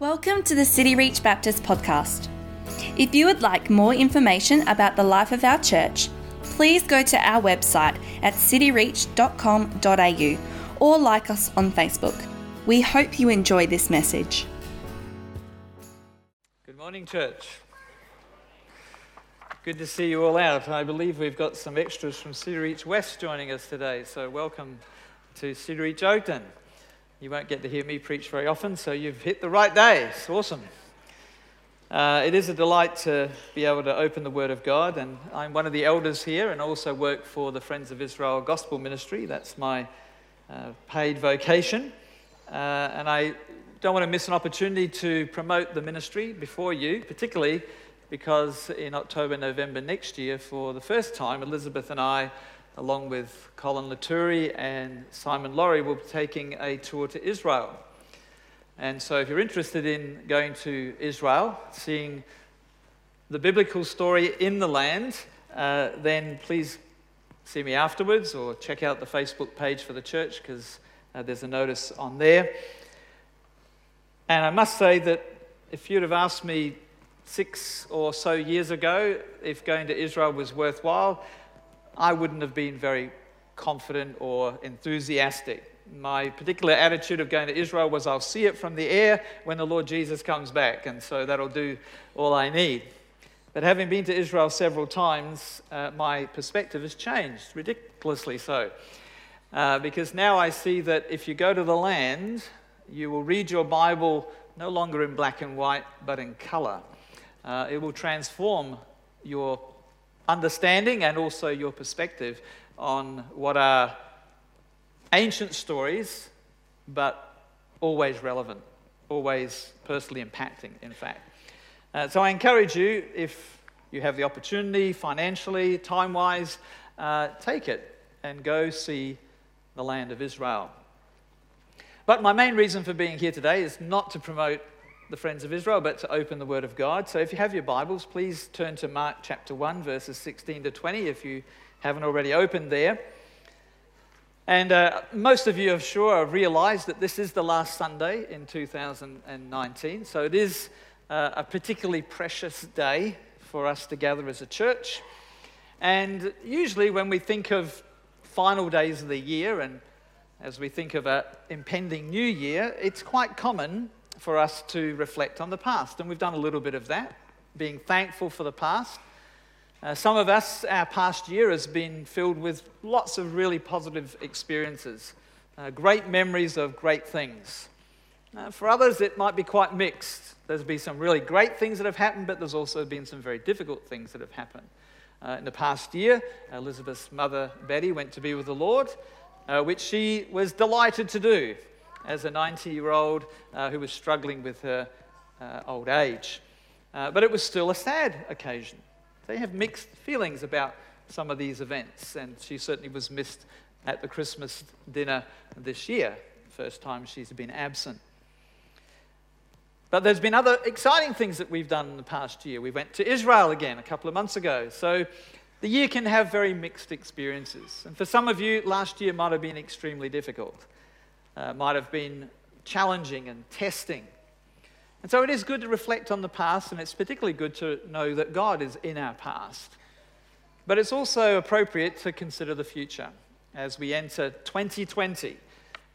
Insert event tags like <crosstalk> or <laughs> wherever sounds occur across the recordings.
Welcome to the City Reach Baptist podcast. If you would like more information about the life of our church, please go to our website at cityreach.com.au or like us on Facebook. We hope you enjoy this message. Good morning, church. Good to see you all out. I believe we've got some extras from City Reach West joining us today, so welcome to City Reach Oakden. You won't get to hear me preach very often, so you've hit the right day. It's awesome. Uh, it is a delight to be able to open the Word of God, and I'm one of the elders here and also work for the Friends of Israel Gospel Ministry. That's my uh, paid vocation. Uh, and I don't want to miss an opportunity to promote the ministry before you, particularly because in October, November next year, for the first time, Elizabeth and I along with Colin Laturi and Simon Laurie, will be taking a tour to Israel. And so, if you're interested in going to Israel, seeing the biblical story in the land, uh, then please see me afterwards or check out the Facebook page for the church because uh, there's a notice on there. And I must say that if you'd have asked me six or so years ago if going to Israel was worthwhile, I wouldn't have been very confident or enthusiastic. My particular attitude of going to Israel was I'll see it from the air when the Lord Jesus comes back, and so that'll do all I need. But having been to Israel several times, uh, my perspective has changed, ridiculously so. Uh, because now I see that if you go to the land, you will read your Bible no longer in black and white, but in color. Uh, it will transform your understanding and also your perspective on what are ancient stories, but always relevant, always personally impacting, in fact. Uh, so I encourage you, if you have the opportunity, financially, time wise, uh, take it and go see the land of Israel. But my main reason for being here today is not to promote the friends of Israel, but to open the Word of God. So if you have your Bibles, please turn to Mark chapter 1, verses 16 to 20, if you haven't already opened there. And uh, most of you, I'm sure, have realized that this is the last Sunday in 2019. So it is uh, a particularly precious day for us to gather as a church. And usually, when we think of final days of the year and as we think of an impending new year, it's quite common for us to reflect on the past. And we've done a little bit of that, being thankful for the past. Uh, some of us, our past year has been filled with lots of really positive experiences, uh, great memories of great things. Uh, for others, it might be quite mixed. There's been some really great things that have happened, but there's also been some very difficult things that have happened. Uh, in the past year, Elizabeth's mother, Betty, went to be with the Lord, uh, which she was delighted to do as a 90 year old uh, who was struggling with her uh, old age. Uh, but it was still a sad occasion. They have mixed feelings about some of these events, and she certainly was missed at the Christmas dinner this year, first time she's been absent. But there's been other exciting things that we've done in the past year. We went to Israel again a couple of months ago. So the year can have very mixed experiences. And for some of you, last year might have been extremely difficult uh, might have been challenging and testing. And so it is good to reflect on the past, and it's particularly good to know that God is in our past. But it's also appropriate to consider the future as we enter 2020.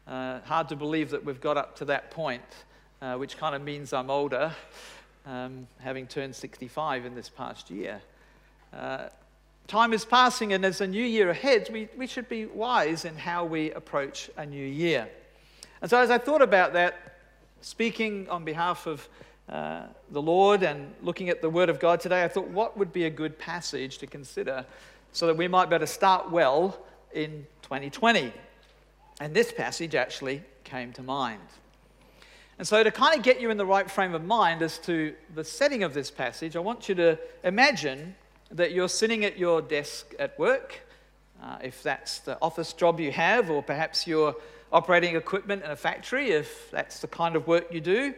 Uh, hard to believe that we've got up to that point, uh, which kind of means I'm older, um, having turned 65 in this past year. Uh, time is passing, and as a new year ahead, we, we should be wise in how we approach a new year. And so, as I thought about that, speaking on behalf of uh, the Lord and looking at the Word of God today, I thought, what would be a good passage to consider so that we might better start well in 2020? And this passage actually came to mind. And so, to kind of get you in the right frame of mind as to the setting of this passage, I want you to imagine that you're sitting at your desk at work, uh, if that's the office job you have, or perhaps you're operating equipment in a factory, if that's the kind of work you do.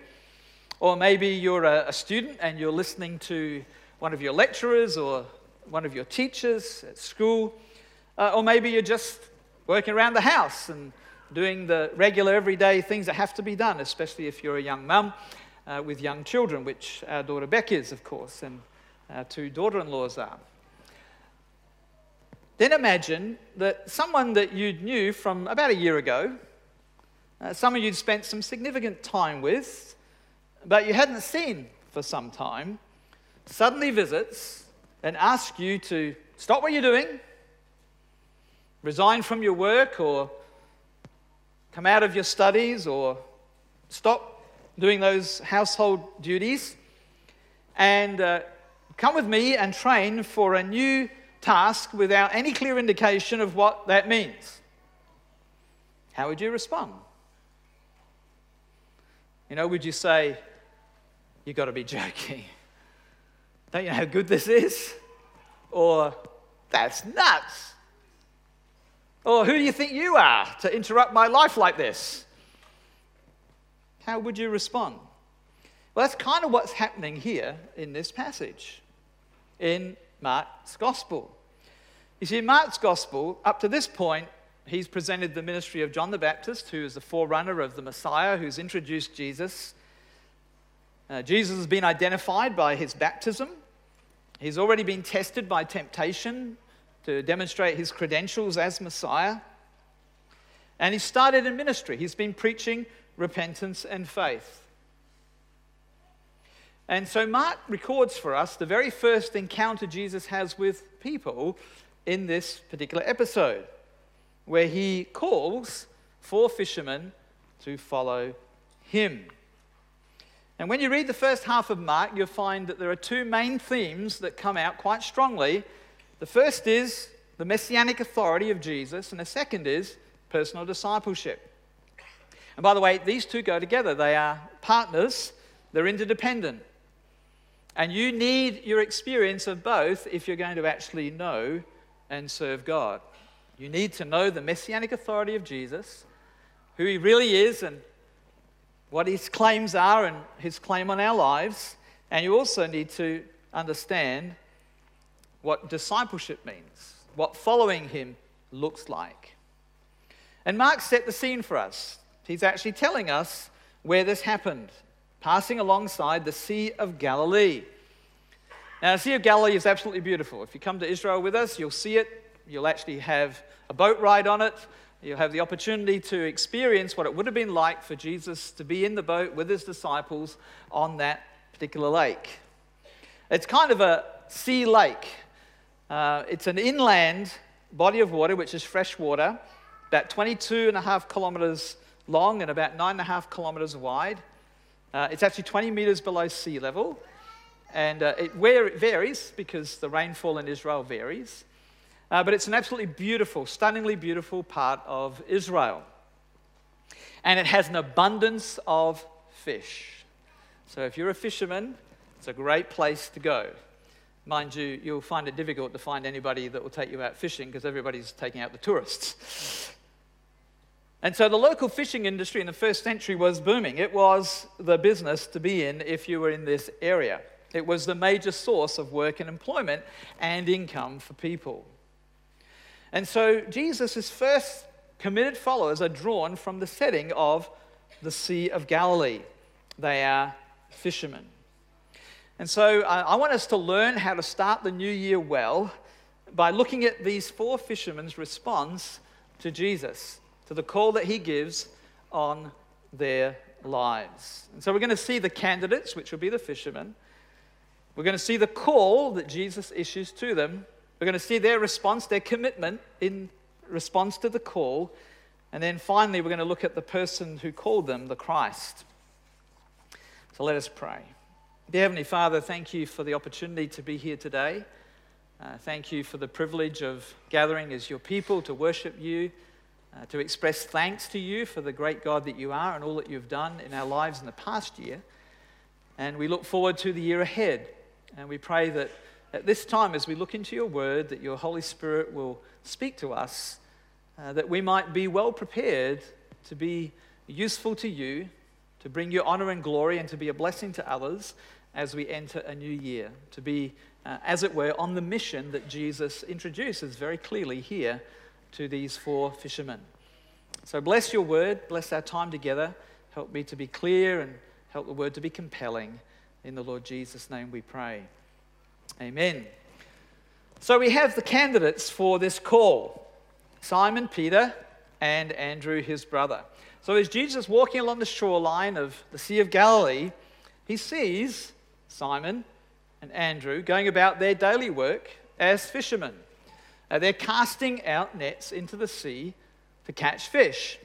Or maybe you're a, student and you're listening to one of your lecturers or one of your teachers at school. Uh, or maybe you're just working around the house and doing the regular everyday things that have to be done, especially if you're a young mum. uh, with young children, which our daughter Beck is, of course, and our two daughter in laws are. Then imagine that someone that you knew from about a year ago, uh, someone you'd spent some significant time with, but you hadn't seen for some time, suddenly visits and asks you to stop what you're doing, resign from your work, or come out of your studies, or stop doing those household duties, and uh, come with me and train for a new task without any clear indication of what that means. How would you respond? You know, would you say, You've got to be joking? Don't you know how good this is? Or, That's nuts. Or, Who do you think you are to interrupt my life like this? How would you respond? Well, that's kind of what's happening here in this passage in Mark's Gospel. You see, in Mark's Gospel, up to this point, he's presented the ministry of John the Baptist, who is the forerunner of the Messiah, who's introduced Jesus. Uh, Jesus has been identified by his baptism. He's already been tested by temptation to demonstrate his credentials as Messiah. And he started in ministry. He's been preaching repentance and faith. And so Mark records for us the very first encounter Jesus has with people in this particular episode, where he calls four fishermen to follow him. And when you read the first half of Mark, you'll find that there are two main themes that come out quite strongly. The first is the messianic authority of Jesus, and the second is personal discipleship. And by the way, these two go together. They are partners, they're interdependent. And you need your experience of both if you're going to actually know and serve God. You need to know the messianic authority of Jesus, who he really is, and what his claims are and his claim on our lives. And you also need to understand what discipleship means, what following him looks like. And Mark set the scene for us. He's actually telling us where this happened, passing alongside the Sea of Galilee. Now, the Sea of Galilee is absolutely beautiful. If you come to Israel with us, you'll see it. You'll actually have a boat ride on it. You'll have the opportunity to experience what it would have been like for Jesus to be in the boat with his disciples on that particular lake. It's kind of a sea lake. Uh, it's an inland body of water, which is fresh water, about 22 and a half kilometers long and about nine and a half kilometers wide. Uh, it's actually 20 meters below sea level. And uh, it, where it varies, because the rainfall in Israel varies, uh, but it's an absolutely beautiful, stunningly beautiful part of Israel. And it has an abundance of fish. So if you're a fisherman, it's a great place to go. Mind you, you'll find it difficult to find anybody that will take you out fishing because everybody's taking out the tourists. <laughs> And so the local fishing industry in the first century was booming. It was the business to be in if you were in this area. It was the major source of work and employment and income for people. And so Jesus' first committed followers are drawn from the setting of the Sea of Galilee. They are fishermen. And so uh, I want us to learn how to start the new year well by looking at these four fishermen's response to Jesus, to the call that he gives on their lives. And so we're going to see the candidates, which will be the fishermen. We're going to see the call that Jesus issues to them. We're going to see their response, their commitment in response to the call. And then finally, we're going to look at the person who called them, the Christ. So let us pray. Dear Heavenly Father, thank you for the opportunity to be here today. Uh, thank you for the privilege of gathering as your people to worship you, uh, to express thanks to you for the great God that you are and all that you've done in our lives in the past year. And we look forward to the year ahead. And we pray that at this time, as we look into your word, that your Holy Spirit will speak to us, uh, that we might be well prepared to be useful to you, to bring you honor and glory, and to be a blessing to others as we enter a new year, to be, uh, as it were, on the mission that Jesus introduces very clearly here to these four fishermen. So bless your word, bless our time together. Help me to be clear and Help the word to be compelling. In the Lord Jesus' name we pray. Amen. So we have the candidates for this call Simon Peter and Andrew, his brother. So as Jesus walking along the shoreline of the Sea of Galilee, he sees Simon and Andrew going about their daily work as fishermen. Uh, they're casting out nets into the sea to catch fish.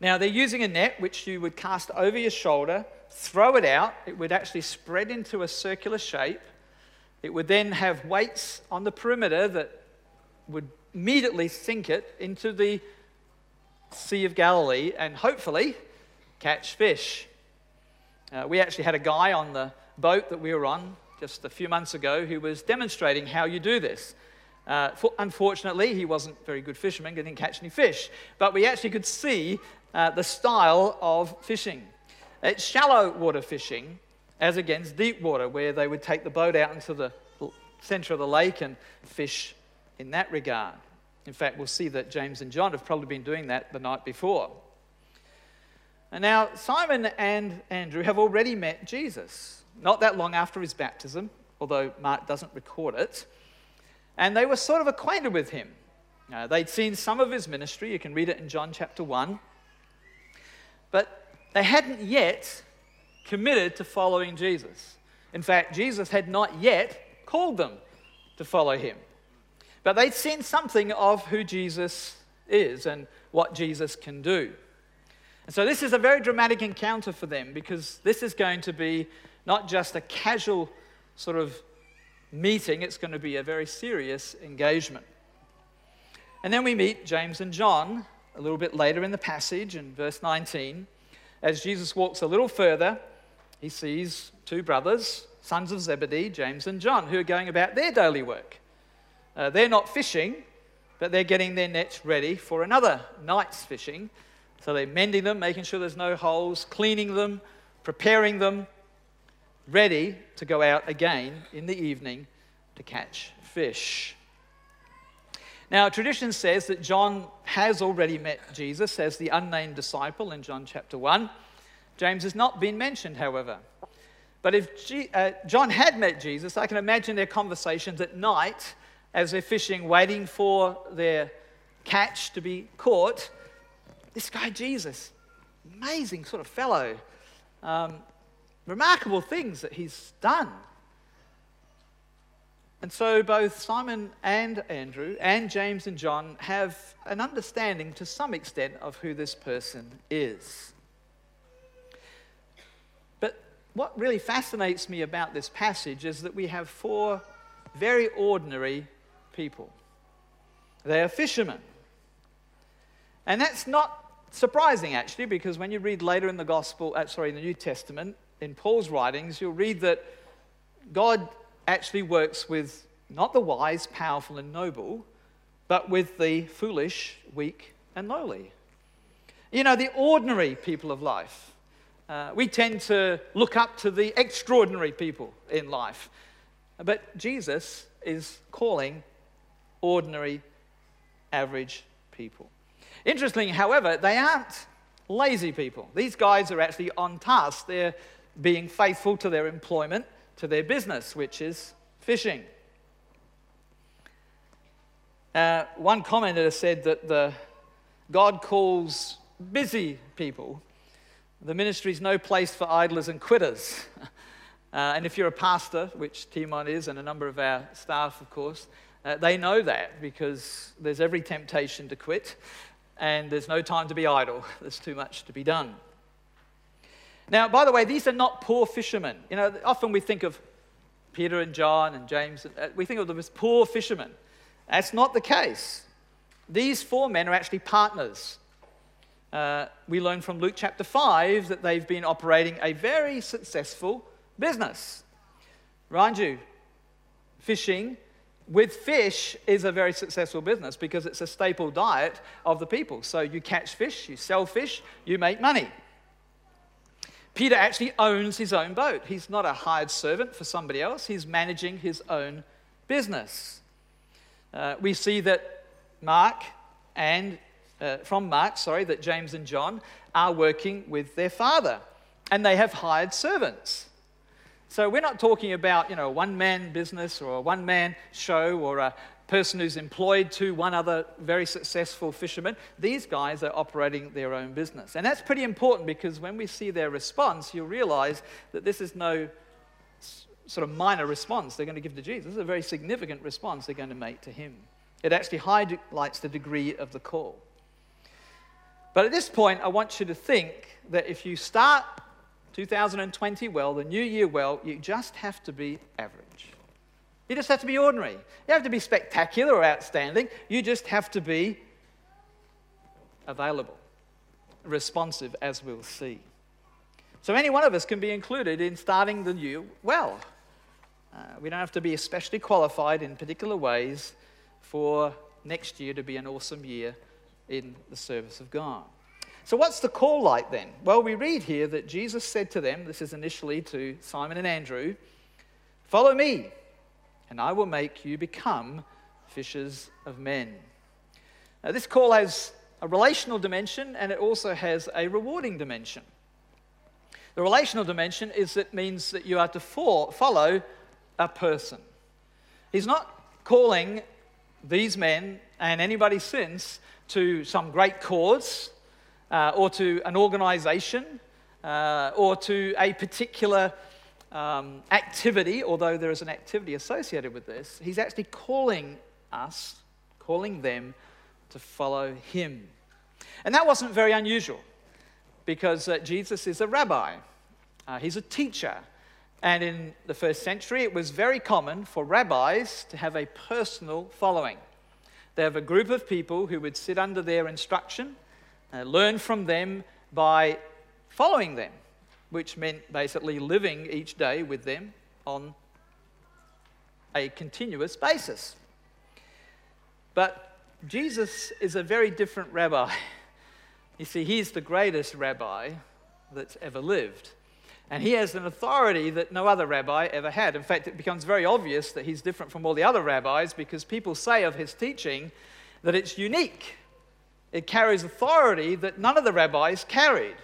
Now, they're using a net which you would cast over your shoulder, throw it out. It would actually spread into a circular shape. It would then have weights on the perimeter that would immediately sink it into the Sea of Galilee and hopefully catch fish. Uh, we actually had a guy on the boat that we were on just a few months ago who was demonstrating how you do this. Uh, for, unfortunately, he wasn't very good fisherman, didn't catch any fish, but we actually could see uh, the style of fishing. It's shallow water fishing as against deep water, where they would take the boat out into the center of the lake and fish in that regard. In fact, we'll see that James and John have probably been doing that the night before. And now, Simon and Andrew have already met Jesus, not that long after his baptism, although Mark doesn't record it. And they were sort of acquainted with him. Uh, they'd seen some of his ministry. You can read it in John chapter 1. But they hadn't yet committed to following Jesus. In fact, Jesus had not yet called them to follow him. But they'd seen something of who Jesus is and what Jesus can do. And so this is a very dramatic encounter for them because this is going to be not just a casual sort of meeting, it's going to be a very serious engagement. And then we meet James and John a little bit later in the passage in verse 19. As Jesus walks a little further, he sees two brothers, sons of Zebedee, James and John, who are going about their daily work. Uh, they're not fishing, but they're getting their nets ready for another night's fishing. So they're mending them, making sure there's no holes, cleaning them, preparing them, ready to go out again in the evening to catch fish. Now, tradition says that John has already met Jesus as the unnamed disciple in John chapter 1. James has not been mentioned, however. But if G- uh, John had met Jesus, I can imagine their conversations at night as they're fishing, waiting for their catch to be caught. This guy, Jesus, amazing sort of fellow. Um, remarkable things that he's done. And so both Simon and Andrew and James and John have an understanding to some extent of who this person is. But what really fascinates me about this passage is that we have four very ordinary people. They are fishermen. And that's not surprising, actually, because when you read later in the Gospel, uh, sorry, in the New Testament, in Paul's writings, you'll read that God actually works with not the wise, powerful, and noble, but with the foolish, weak, and lowly. You know, the ordinary people of life. Uh, we tend to look up to the extraordinary people in life. But Jesus is calling ordinary, average people. Interestingly, however, they aren't lazy people. These guys are actually on task. They're being faithful to their employment, to their business, which is fishing. Uh, one commentator said that the, God calls busy people. The ministry is no place for idlers and quitters. <laughs> Uh, and if you're a pastor, which Timon is, and a number of our staff, of course, uh, they know that because there's every temptation to quit and there's no time to be idle. <laughs> There's too much to be done. Now, by the way, these are not poor fishermen. You know, often we think of Peter and John and James, uh, we think of them as poor fishermen. That's not the case. These four men are actually partners. Uh, we learn from Luke chapter 5 that they've been operating a very successful business. Mind you, fishing with fish is a very successful business because it's a staple diet of the people. So you catch fish, you sell fish, you make money. Peter actually owns his own boat. He's not a hired servant for somebody else, he's managing his own business. Uh, we see that Mark and uh, from Mark, sorry, that James and John are working with their father. and they have hired servants. So we're not talking about, you know, a one-man business or a one-man show or a person who's employed to one other very successful fisherman. These guys are operating their own business. And that's pretty important because when we see their response, you'll realize that this is no sort of minor response they're going to give to Jesus. This is a very significant response they're going to make to him. It actually highlights the degree of the call. But at this point, I want you to think that if you start 2020 well, the new year well, you just have to be average. You just have to be ordinary. You don't have to be spectacular or outstanding. You just have to be available, responsive, as we'll see. So, any one of us can be included in starting the new well. Uh, we don't have to be especially qualified in particular ways for next year to be an awesome year in the service of God. So, what's the call like then? Well, we read here that Jesus said to them, this is initially to Simon and Andrew, Follow me, and I will make you become fishers of men. Now, this call has a relational dimension and it also has a rewarding dimension. The relational dimension is that means that you are to follow a person. He's not calling these men and anybody since to some great cause uh, or to an organization uh, or to a particular um, activity, although there is an activity associated with this. He's actually calling us, calling them to follow him. And that wasn't very unusual because uh, Jesus is a rabbi, uh, he's a teacher. And in the first century, it was very common for rabbis to have a personal following. They have a group of people who would sit under their instruction, uh, learn from them by following them, which meant basically living each day with them on a continuous basis. But Jesus is a very different rabbi. <laughs> You see, he's the greatest rabbi that's ever lived. And he has an authority that no other rabbi ever had. In fact, it becomes very obvious that he's different from all the other rabbis because people say of his teaching that it's unique. It carries authority that none of the rabbis carried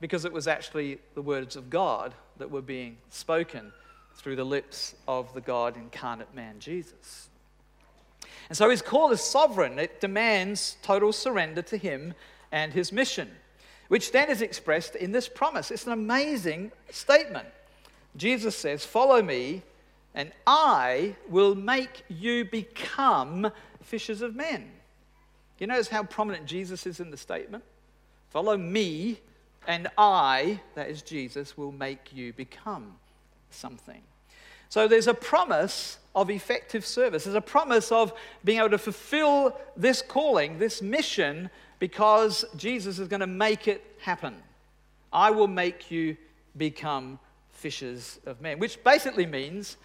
because it was actually the words of God that were being spoken through the lips of the God incarnate man, Jesus. And so his call is sovereign, it demands total surrender to him and his mission which then is expressed in this promise. It's an amazing statement. Jesus says, Follow me, and I will make you become fishers of men. You notice how prominent Jesus is in the statement? Follow me, and I, that is Jesus, will make you become something. So there's a promise of effective service. There's a promise of being able to fulfill this calling, this mission because Jesus is going to make it happen. I will make you become fishers of men, which basically means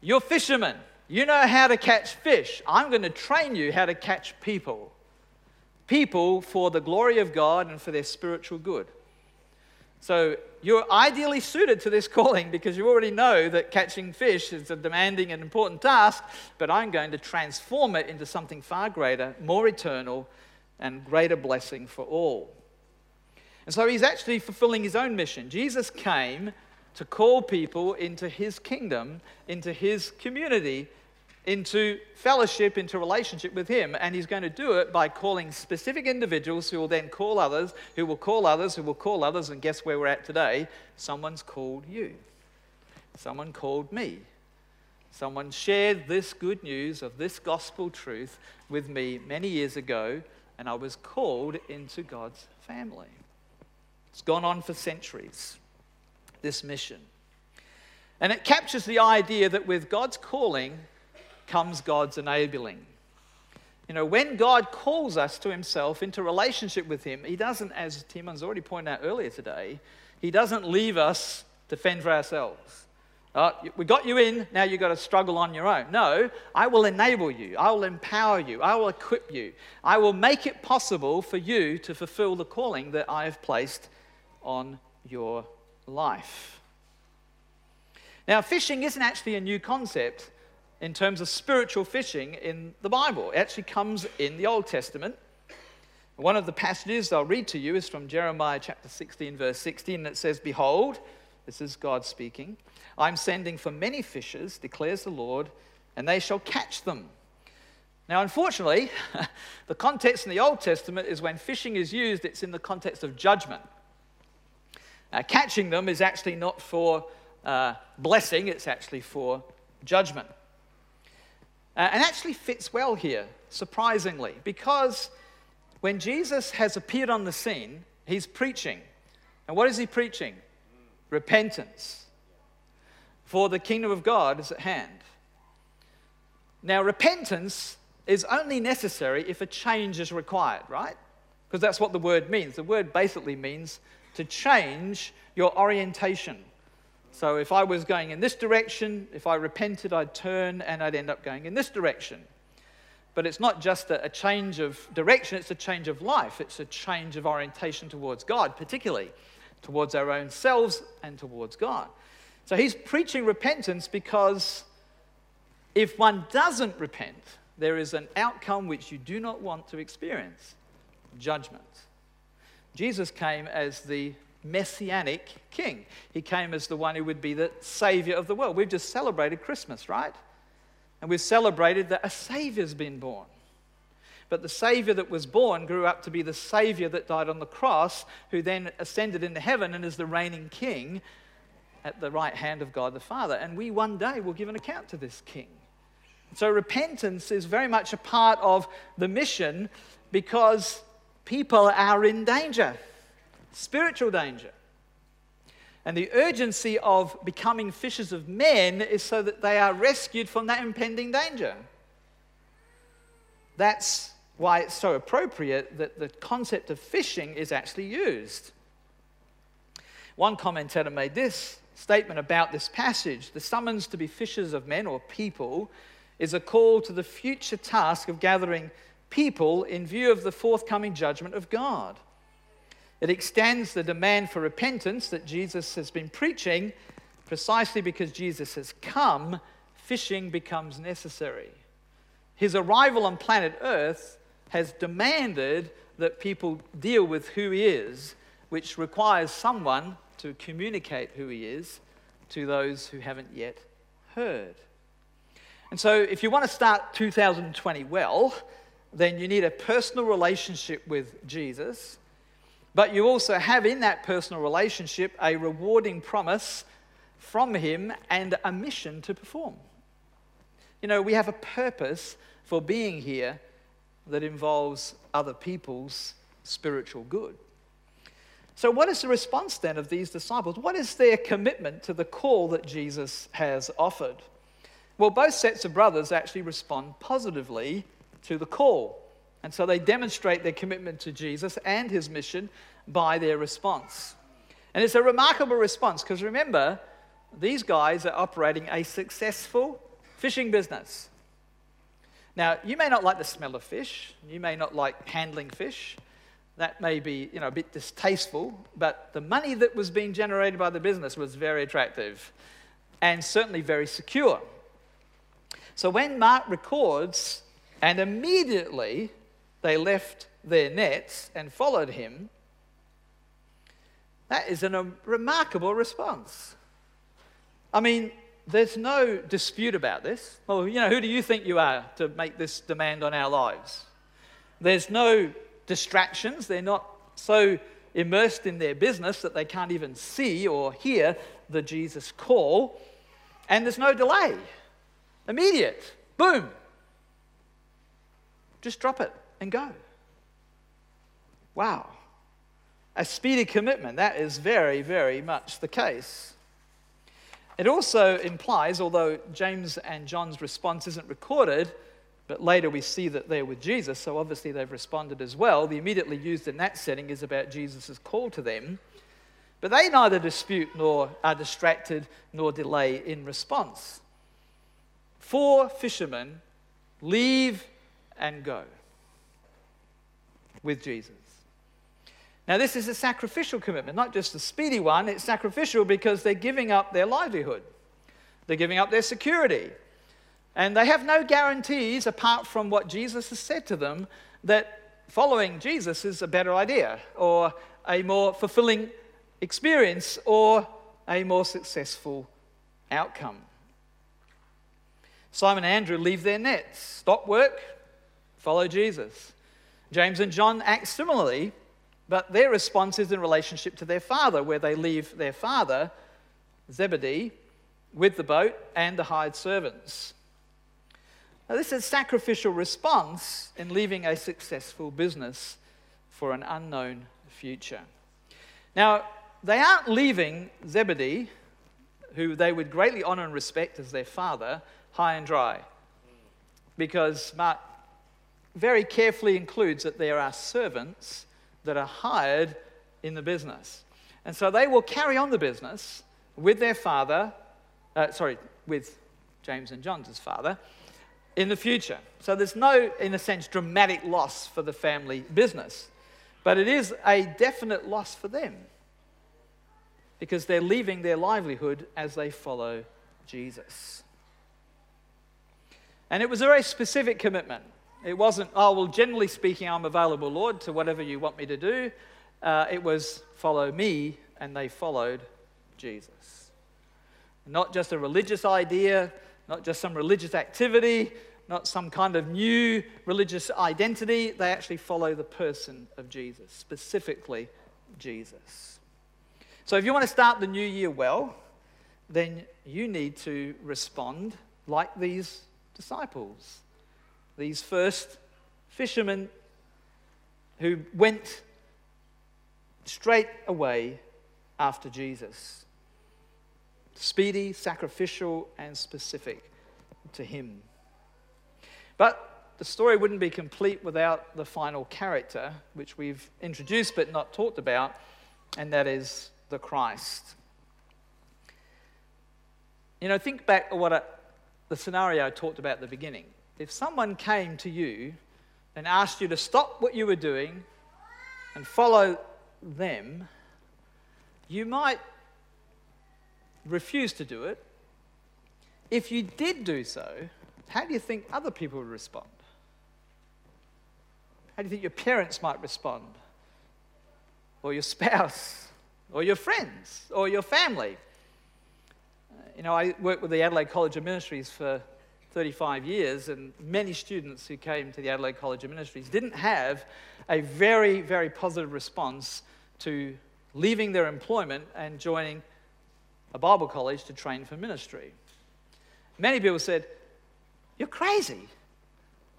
you're fishermen. You know how to catch fish. I'm going to train you how to catch people. People for the glory of God and for their spiritual good. So you're ideally suited to this calling because you already know that catching fish is a demanding and important task, but I'm going to transform it into something far greater, more eternal, and greater blessing for all. And so he's actually fulfilling his own mission. Jesus came to call people into his kingdom, into his community, into fellowship, into relationship with him. And he's going to do it by calling specific individuals who will then call others, who will call others, who will call others. And guess where we're at today? Someone's called you. Someone called me. Someone shared this good news of this gospel truth with me many years ago and I was called into God's family. It's gone on for centuries, this mission. And it captures the idea that with God's calling comes God's enabling. You know, when God calls us to Himself into relationship with Him, He doesn't, as Timon's already pointed out earlier today, He doesn't leave us to fend for ourselves. Oh, we got you in, now you've got to struggle on your own. No, I will enable you. I will empower you. I will equip you. I will make it possible for you to fulfill the calling that I have placed on your life. Now, fishing isn't actually a new concept in terms of spiritual fishing in the Bible. It actually comes in the Old Testament. One of the passages I'll read to you is from Jeremiah chapter 16, verse 16, and it says, Behold, this is God speaking, I'm sending for many fishers, declares the Lord, and they shall catch them. Now, unfortunately, <laughs> the context in the Old Testament is when fishing is used, it's in the context of judgment. Uh, catching them is actually not for uh, blessing, it's actually for judgment. Uh, and actually fits well here, surprisingly, because when Jesus has appeared on the scene, he's preaching. And what is he preaching? Repentance. For the kingdom of God is at hand. Now, repentance is only necessary if a change is required, right? Because that's what the word means. The word basically means to change your orientation. So if I was going in this direction, if I repented, I'd turn and I'd end up going in this direction. But it's not just a, a, change of direction, it's a change of life. It's a change of orientation towards God, particularly towards our own selves and towards God. So he's preaching repentance because if one doesn't repent, there is an outcome which you do not want to experience judgment. Jesus came as the messianic king. He came as the one who would be the savior of the world. We've just celebrated Christmas, right? And we've celebrated that a Savior's been born. But the Savior that was born grew up to be the Savior that died on the cross, who then ascended into heaven and is the reigning King at the right hand of God the Father. And we one day will give an account to this King. So repentance is very much a part of the mission because people are in danger, spiritual danger. And the urgency of becoming fishers of men is so that they are rescued from that impending danger. That's why it's so appropriate that the concept of fishing is actually used. One commentator made this statement about this passage the summons to be fishers of men or people is a call to the future task of gathering people in view of the forthcoming judgment of God. It extends the demand for repentance that Jesus has been preaching precisely because Jesus has come, fishing becomes necessary. His arrival on planet Earth has demanded that people deal with who he is, which requires someone to communicate who he is to those who haven't yet heard. And so, if you want to start 2020 well, then you need a personal relationship with Jesus but you also have in that personal relationship a rewarding promise from Him and a mission to perform. You know, we have a purpose for being here that involves other people's spiritual good. So, what is the response then of these disciples? What is their commitment to the call that Jesus has offered? Well, both sets of brothers actually respond positively to the call. And so they demonstrate their commitment to Jesus and his mission by their response. And it's a remarkable response because remember, these guys are operating a successful fishing business. Now, you may not like the smell of fish, you may not like handling fish. That may be, you know, a bit distasteful, but the money that was being generated by the business was very attractive and certainly very secure. So when Mark records, and immediately they left their nets and followed him. That is a um, remarkable response. I mean, there's no dispute about this. Well, you know, who do you think you are to make this demand on our lives? There's no distractions. They're not so immersed in their business that they can't even see or hear the Jesus call. And there's no delay. Immediate. Boom. Just drop it and go. Wow. A speedy commitment. That is very, very much the case. It also implies, although James and John's response isn't recorded, but later we see that they're with Jesus, so obviously they've responded as well. The immediately used in that setting is about Jesus' call to them. But they neither dispute nor are distracted nor delay in response. Four fishermen leave and go with Jesus. Now, this is a sacrificial commitment, not just a speedy one. It's sacrificial because they're giving up their livelihood, they're giving up their security. And they have no guarantees apart from what Jesus has said to them that following Jesus is a better idea, or a more fulfilling experience, or a more successful outcome. Simon and Andrew leave their nets, stop work, follow Jesus. James and John act similarly, but their response is in relationship to their father, where they leave their father, Zebedee, with the boat and the hired servants. Now, this is a sacrificial response in leaving a successful business for an unknown future. Now, they aren't leaving Zebedee, who they would greatly honor and respect as their father, high and dry. Because Mark very carefully includes that there are servants that are hired in the business. And so they will carry on the business with their father, uh, sorry, with James and John's father, in the future. So there's no, in a sense, dramatic loss for the family business. But it is a definite loss for them because they're leaving their livelihood as they follow Jesus. And it was a very specific commitment. It wasn't, oh, well, generally speaking, I'm available, Lord, to whatever you want me to do. Uh, it was, follow me, and they followed Jesus. Not just a religious idea, not just some religious activity, not some kind of new religious identity. They actually follow the person of Jesus, specifically Jesus. So if you want to start the new year well, then you need to respond like these disciples, these first fishermen who went straight away after Jesus. Speedy, sacrificial, and specific to him. But the story wouldn't be complete without the final character, which we've introduced but not talked about, and that is the Christ. You know, think back to what I, the scenario I talked about at the beginning. If someone came to you and asked you to stop what you were doing and follow them, you might refuse to do it. If you did do so, how do you think other people would respond? How do you think your parents might respond? Or your <laughs> spouse? Or your friends? Or your family? Uh, you know, I worked with the Adelaide College of Ministries for 35 years, and many students who came to the Adelaide College of Ministries didn't have a very, very positive response to leaving their employment and joining a Bible college to train for ministry. Many people said, You're crazy.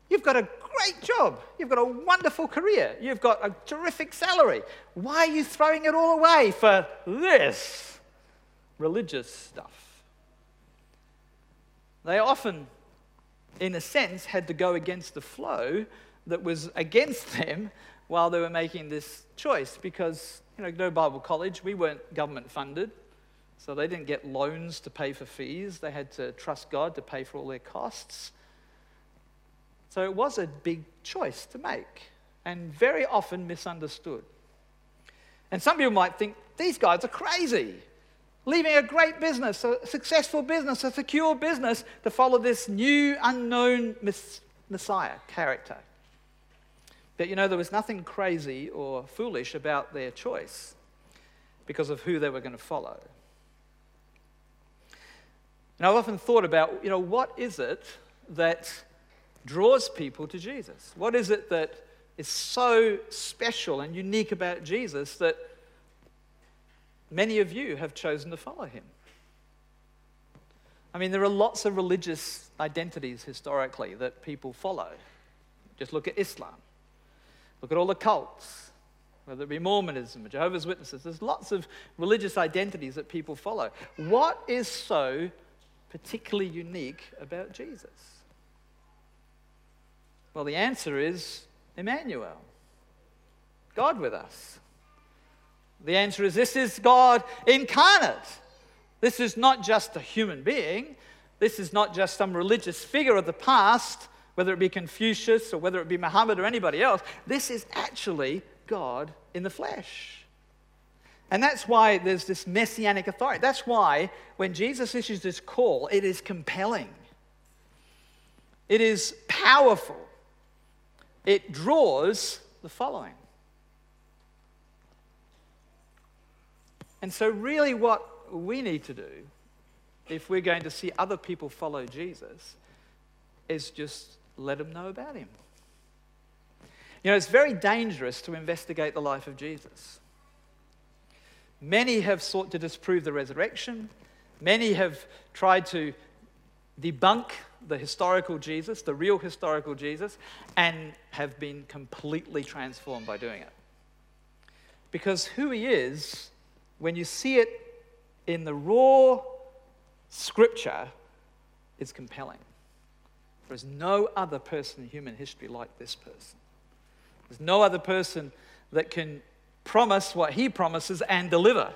You've got a great job. You've got a wonderful career. You've got a terrific salary. Why are you throwing it all away for this religious stuff? They often, in a sense, had to go against the flow that was against <laughs> them while they were making this choice because, you know, no Bible college, we weren't government funded. So they didn't get loans to pay for fees. They had to trust God to pay for all their costs. So it was a big choice to make and very often misunderstood. And some people might think these guys are crazy leaving a great business, a successful business, a secure business to follow this new unknown Messiah character. But you know, there was nothing crazy or foolish about their choice because of who they were going to follow. And I've often thought about, you know, what is it that draws people to Jesus? What is it that is so special and unique about Jesus that Many of you have chosen to follow him. I mean, there are lots of religious identities historically that people follow. Just look at Islam. Look at all the cults, whether it be Mormonism or Jehovah's Witnesses. There's lots of religious identities that people follow. What is so particularly unique about Jesus? Well, the answer is Emmanuel, God with us. The answer is this is God incarnate. This is not just a human being. This is not just some religious figure of the past, whether it be Confucius or whether it be Muhammad or anybody else. This is actually God in the flesh. And that's why there's this messianic authority. That's why when Jesus issues this call, it is compelling, it is powerful, it draws the following. And so, really, what we need to do, if we're going to see other people follow Jesus, is just let them know about him. You know, it's very dangerous to investigate the life of Jesus. Many have sought to disprove the resurrection, many have tried to debunk the historical Jesus, the real historical Jesus, and have been completely transformed by doing it. Because who he is, when you see it in the raw scripture, is compelling. There is no other person in human history like this person. There's no other person that can promise what he promises and deliver.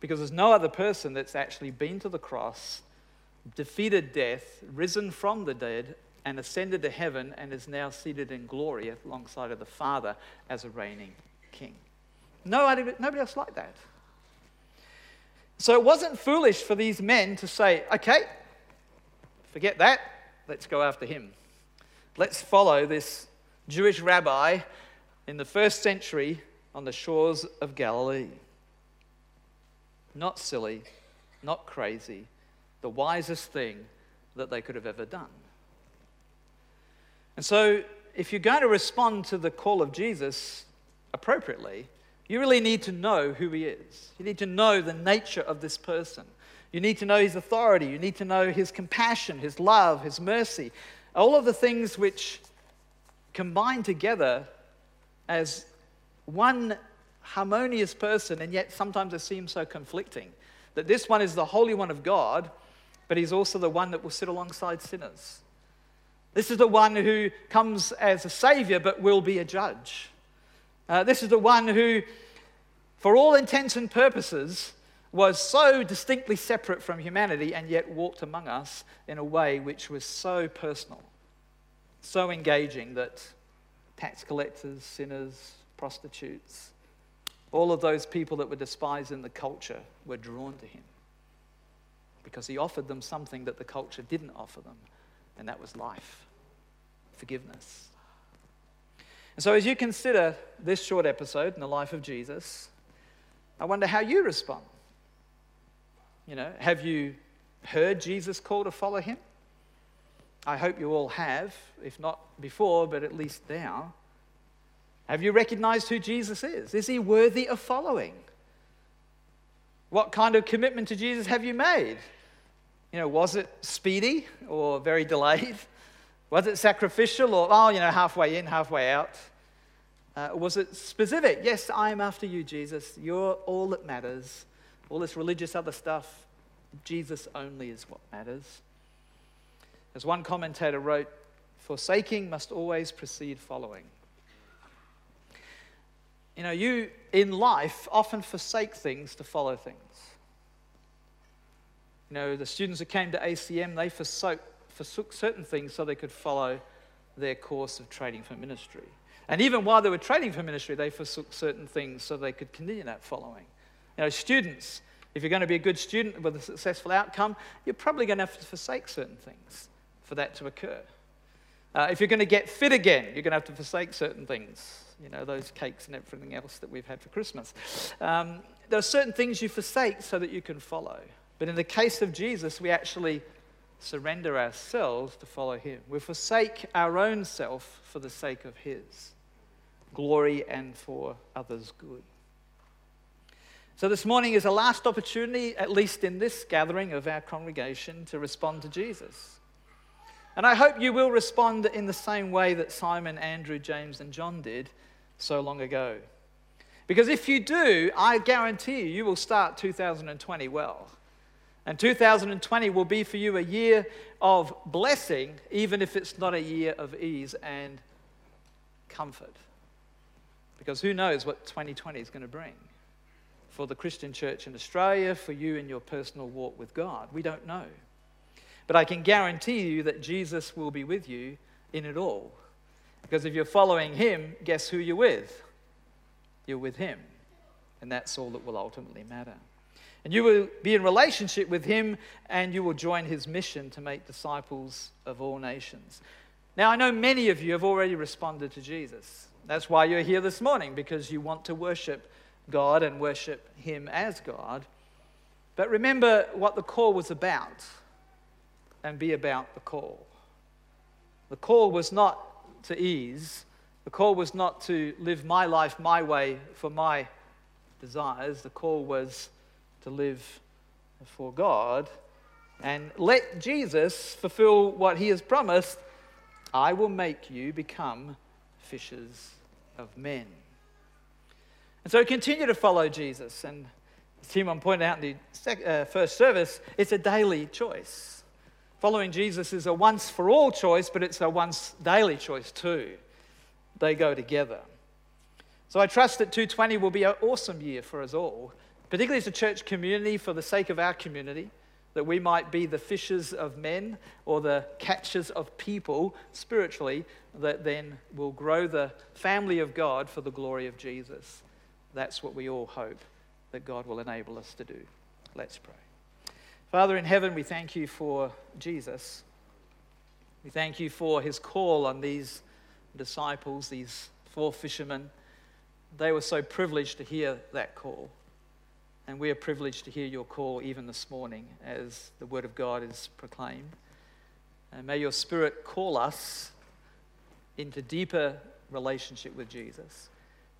Because there's no other person that's actually been to the cross, defeated death, risen from the dead, and ascended to heaven, and is now seated in glory alongside of the Father as a reigning king. Nobody, nobody else like that. So it wasn't foolish for these men to say, okay, forget that, let's go after him. Let's follow this Jewish rabbi in the first century on the shores of Galilee. Not silly, not crazy, the wisest thing that they could have ever done. And so, if you're going to respond to the call of Jesus appropriately, you really need to know who he is. You need to know the nature of this person. You need to know his authority. You need to know his compassion, his love, his mercy. All of the things which combine together as one harmonious person, and yet sometimes it seems so conflicting. That this one is the Holy One of God, but he's also the one that will sit alongside sinners. This is the one who comes as a savior, but will be a judge. Uh, this is the one who, for all intents and purposes, was so distinctly separate from humanity and yet walked among us in a way which was so personal, so engaging that tax collectors, sinners, prostitutes, all of those people that were despised in the culture were drawn to him because he offered them something that the culture didn't offer them, and that was life, forgiveness. And so, as you consider this short episode in the life of Jesus, I wonder how you respond. You know, have you heard Jesus call to follow him? I hope you all have, if not before, but at least now. Have you recognized who Jesus is? Is he worthy of following? What kind of commitment to Jesus have you made? You know, was it speedy or very delayed? <laughs> Was it sacrificial or, oh, you know, halfway in, halfway out? Uh, was it specific? Yes, I am after you, Jesus. You're all that matters. All this religious other stuff, Jesus only is what matters. As one commentator wrote, forsaking must always precede following. You know, you in life often forsake things to follow things. You know, the students who came to ACM, they forsook, forsook certain things so they could follow their course of training for ministry. And even while they were training for ministry, they forsook certain things so they could continue that following. You know, students, if you're going to be a good student with a successful outcome, you're probably going to have to forsake certain things for that to occur. Uh, if you're going to get fit again, you're going to have to forsake certain things you know, those cakes and everything else that we've had for Christmas. Um, there are certain things you forsake so that you can follow. But in the case of Jesus, we actually surrender ourselves to follow him. We forsake our own self for the sake of his glory and for others' good. So, this morning is a last opportunity, at least in this gathering of our congregation, to respond to Jesus. And I hope you will respond in the same way that Simon, Andrew, James, and John did so long ago. Because if you do, I guarantee you, you will start 2020 well. And 2020 will be for you a year of blessing, even if it's not a year of ease and comfort. Because who knows what 2020 is going to bring for the Christian church in Australia, for you in your personal walk with God. We don't know. But I can guarantee you that Jesus will be with you in it all. Because if you're following him, guess who you're with? You're with him. And that's all that will ultimately matter. And you will be in relationship with him and you will join his mission to make disciples of all nations. Now, I know many of you have already responded to Jesus. That's why you're here this morning, because you want to worship God and worship Him as God. But remember what the call was about and be about the call. The call was not to ease, the call was not to live my life my way for my desires. The call was to live for God and let Jesus fulfill what he has promised I will make you become fishers of men. And so continue to follow Jesus. And as Timon pointed out in the uh, first service, it's a daily choice. Following Jesus is a once for all choice, but it's a once daily choice too. They go together. So I trust that 220 will be an awesome year for us all, particularly as a church community for the sake of our community, that we might be the fishers of men or the catchers of people spiritually, that then will grow the family of God for the glory of Jesus. That's what we all hope that God will enable us to do. Let's pray. Father in heaven, we thank you for Jesus. We thank you for his call on these disciples, these four fishermen. They were so privileged to hear that call. And we are privileged to hear your call even this morning as the word of God is proclaimed. And may your spirit call us into deeper relationship with Jesus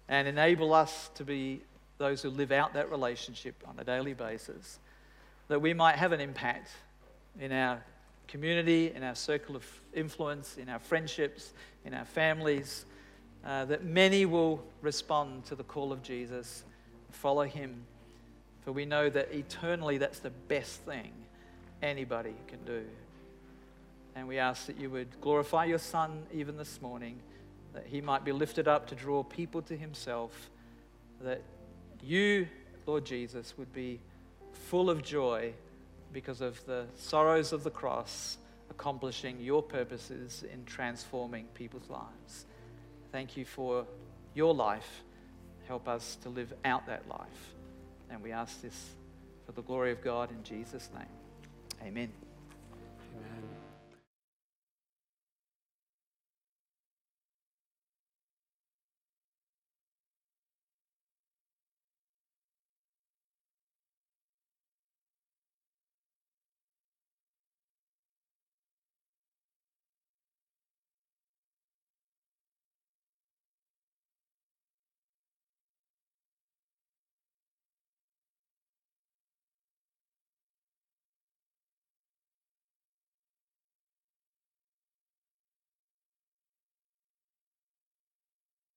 and enable us to be those who live out that relationship on a daily basis, that we might have an impact in our community, in our circle of influence, in our friendships, in our families, uh, that many will respond to the call of Jesus, follow him. For we know that eternally that's the best thing anybody can do. And we ask that you would glorify your Son even this morning, that he might be lifted up to draw people to himself, that you, Lord Jesus, would be full of joy because of the sorrows of the cross accomplishing your purposes in transforming people's lives. Thank you for your life. Help us to live out that life. And we ask this for the glory of God in Jesus' name. Amen.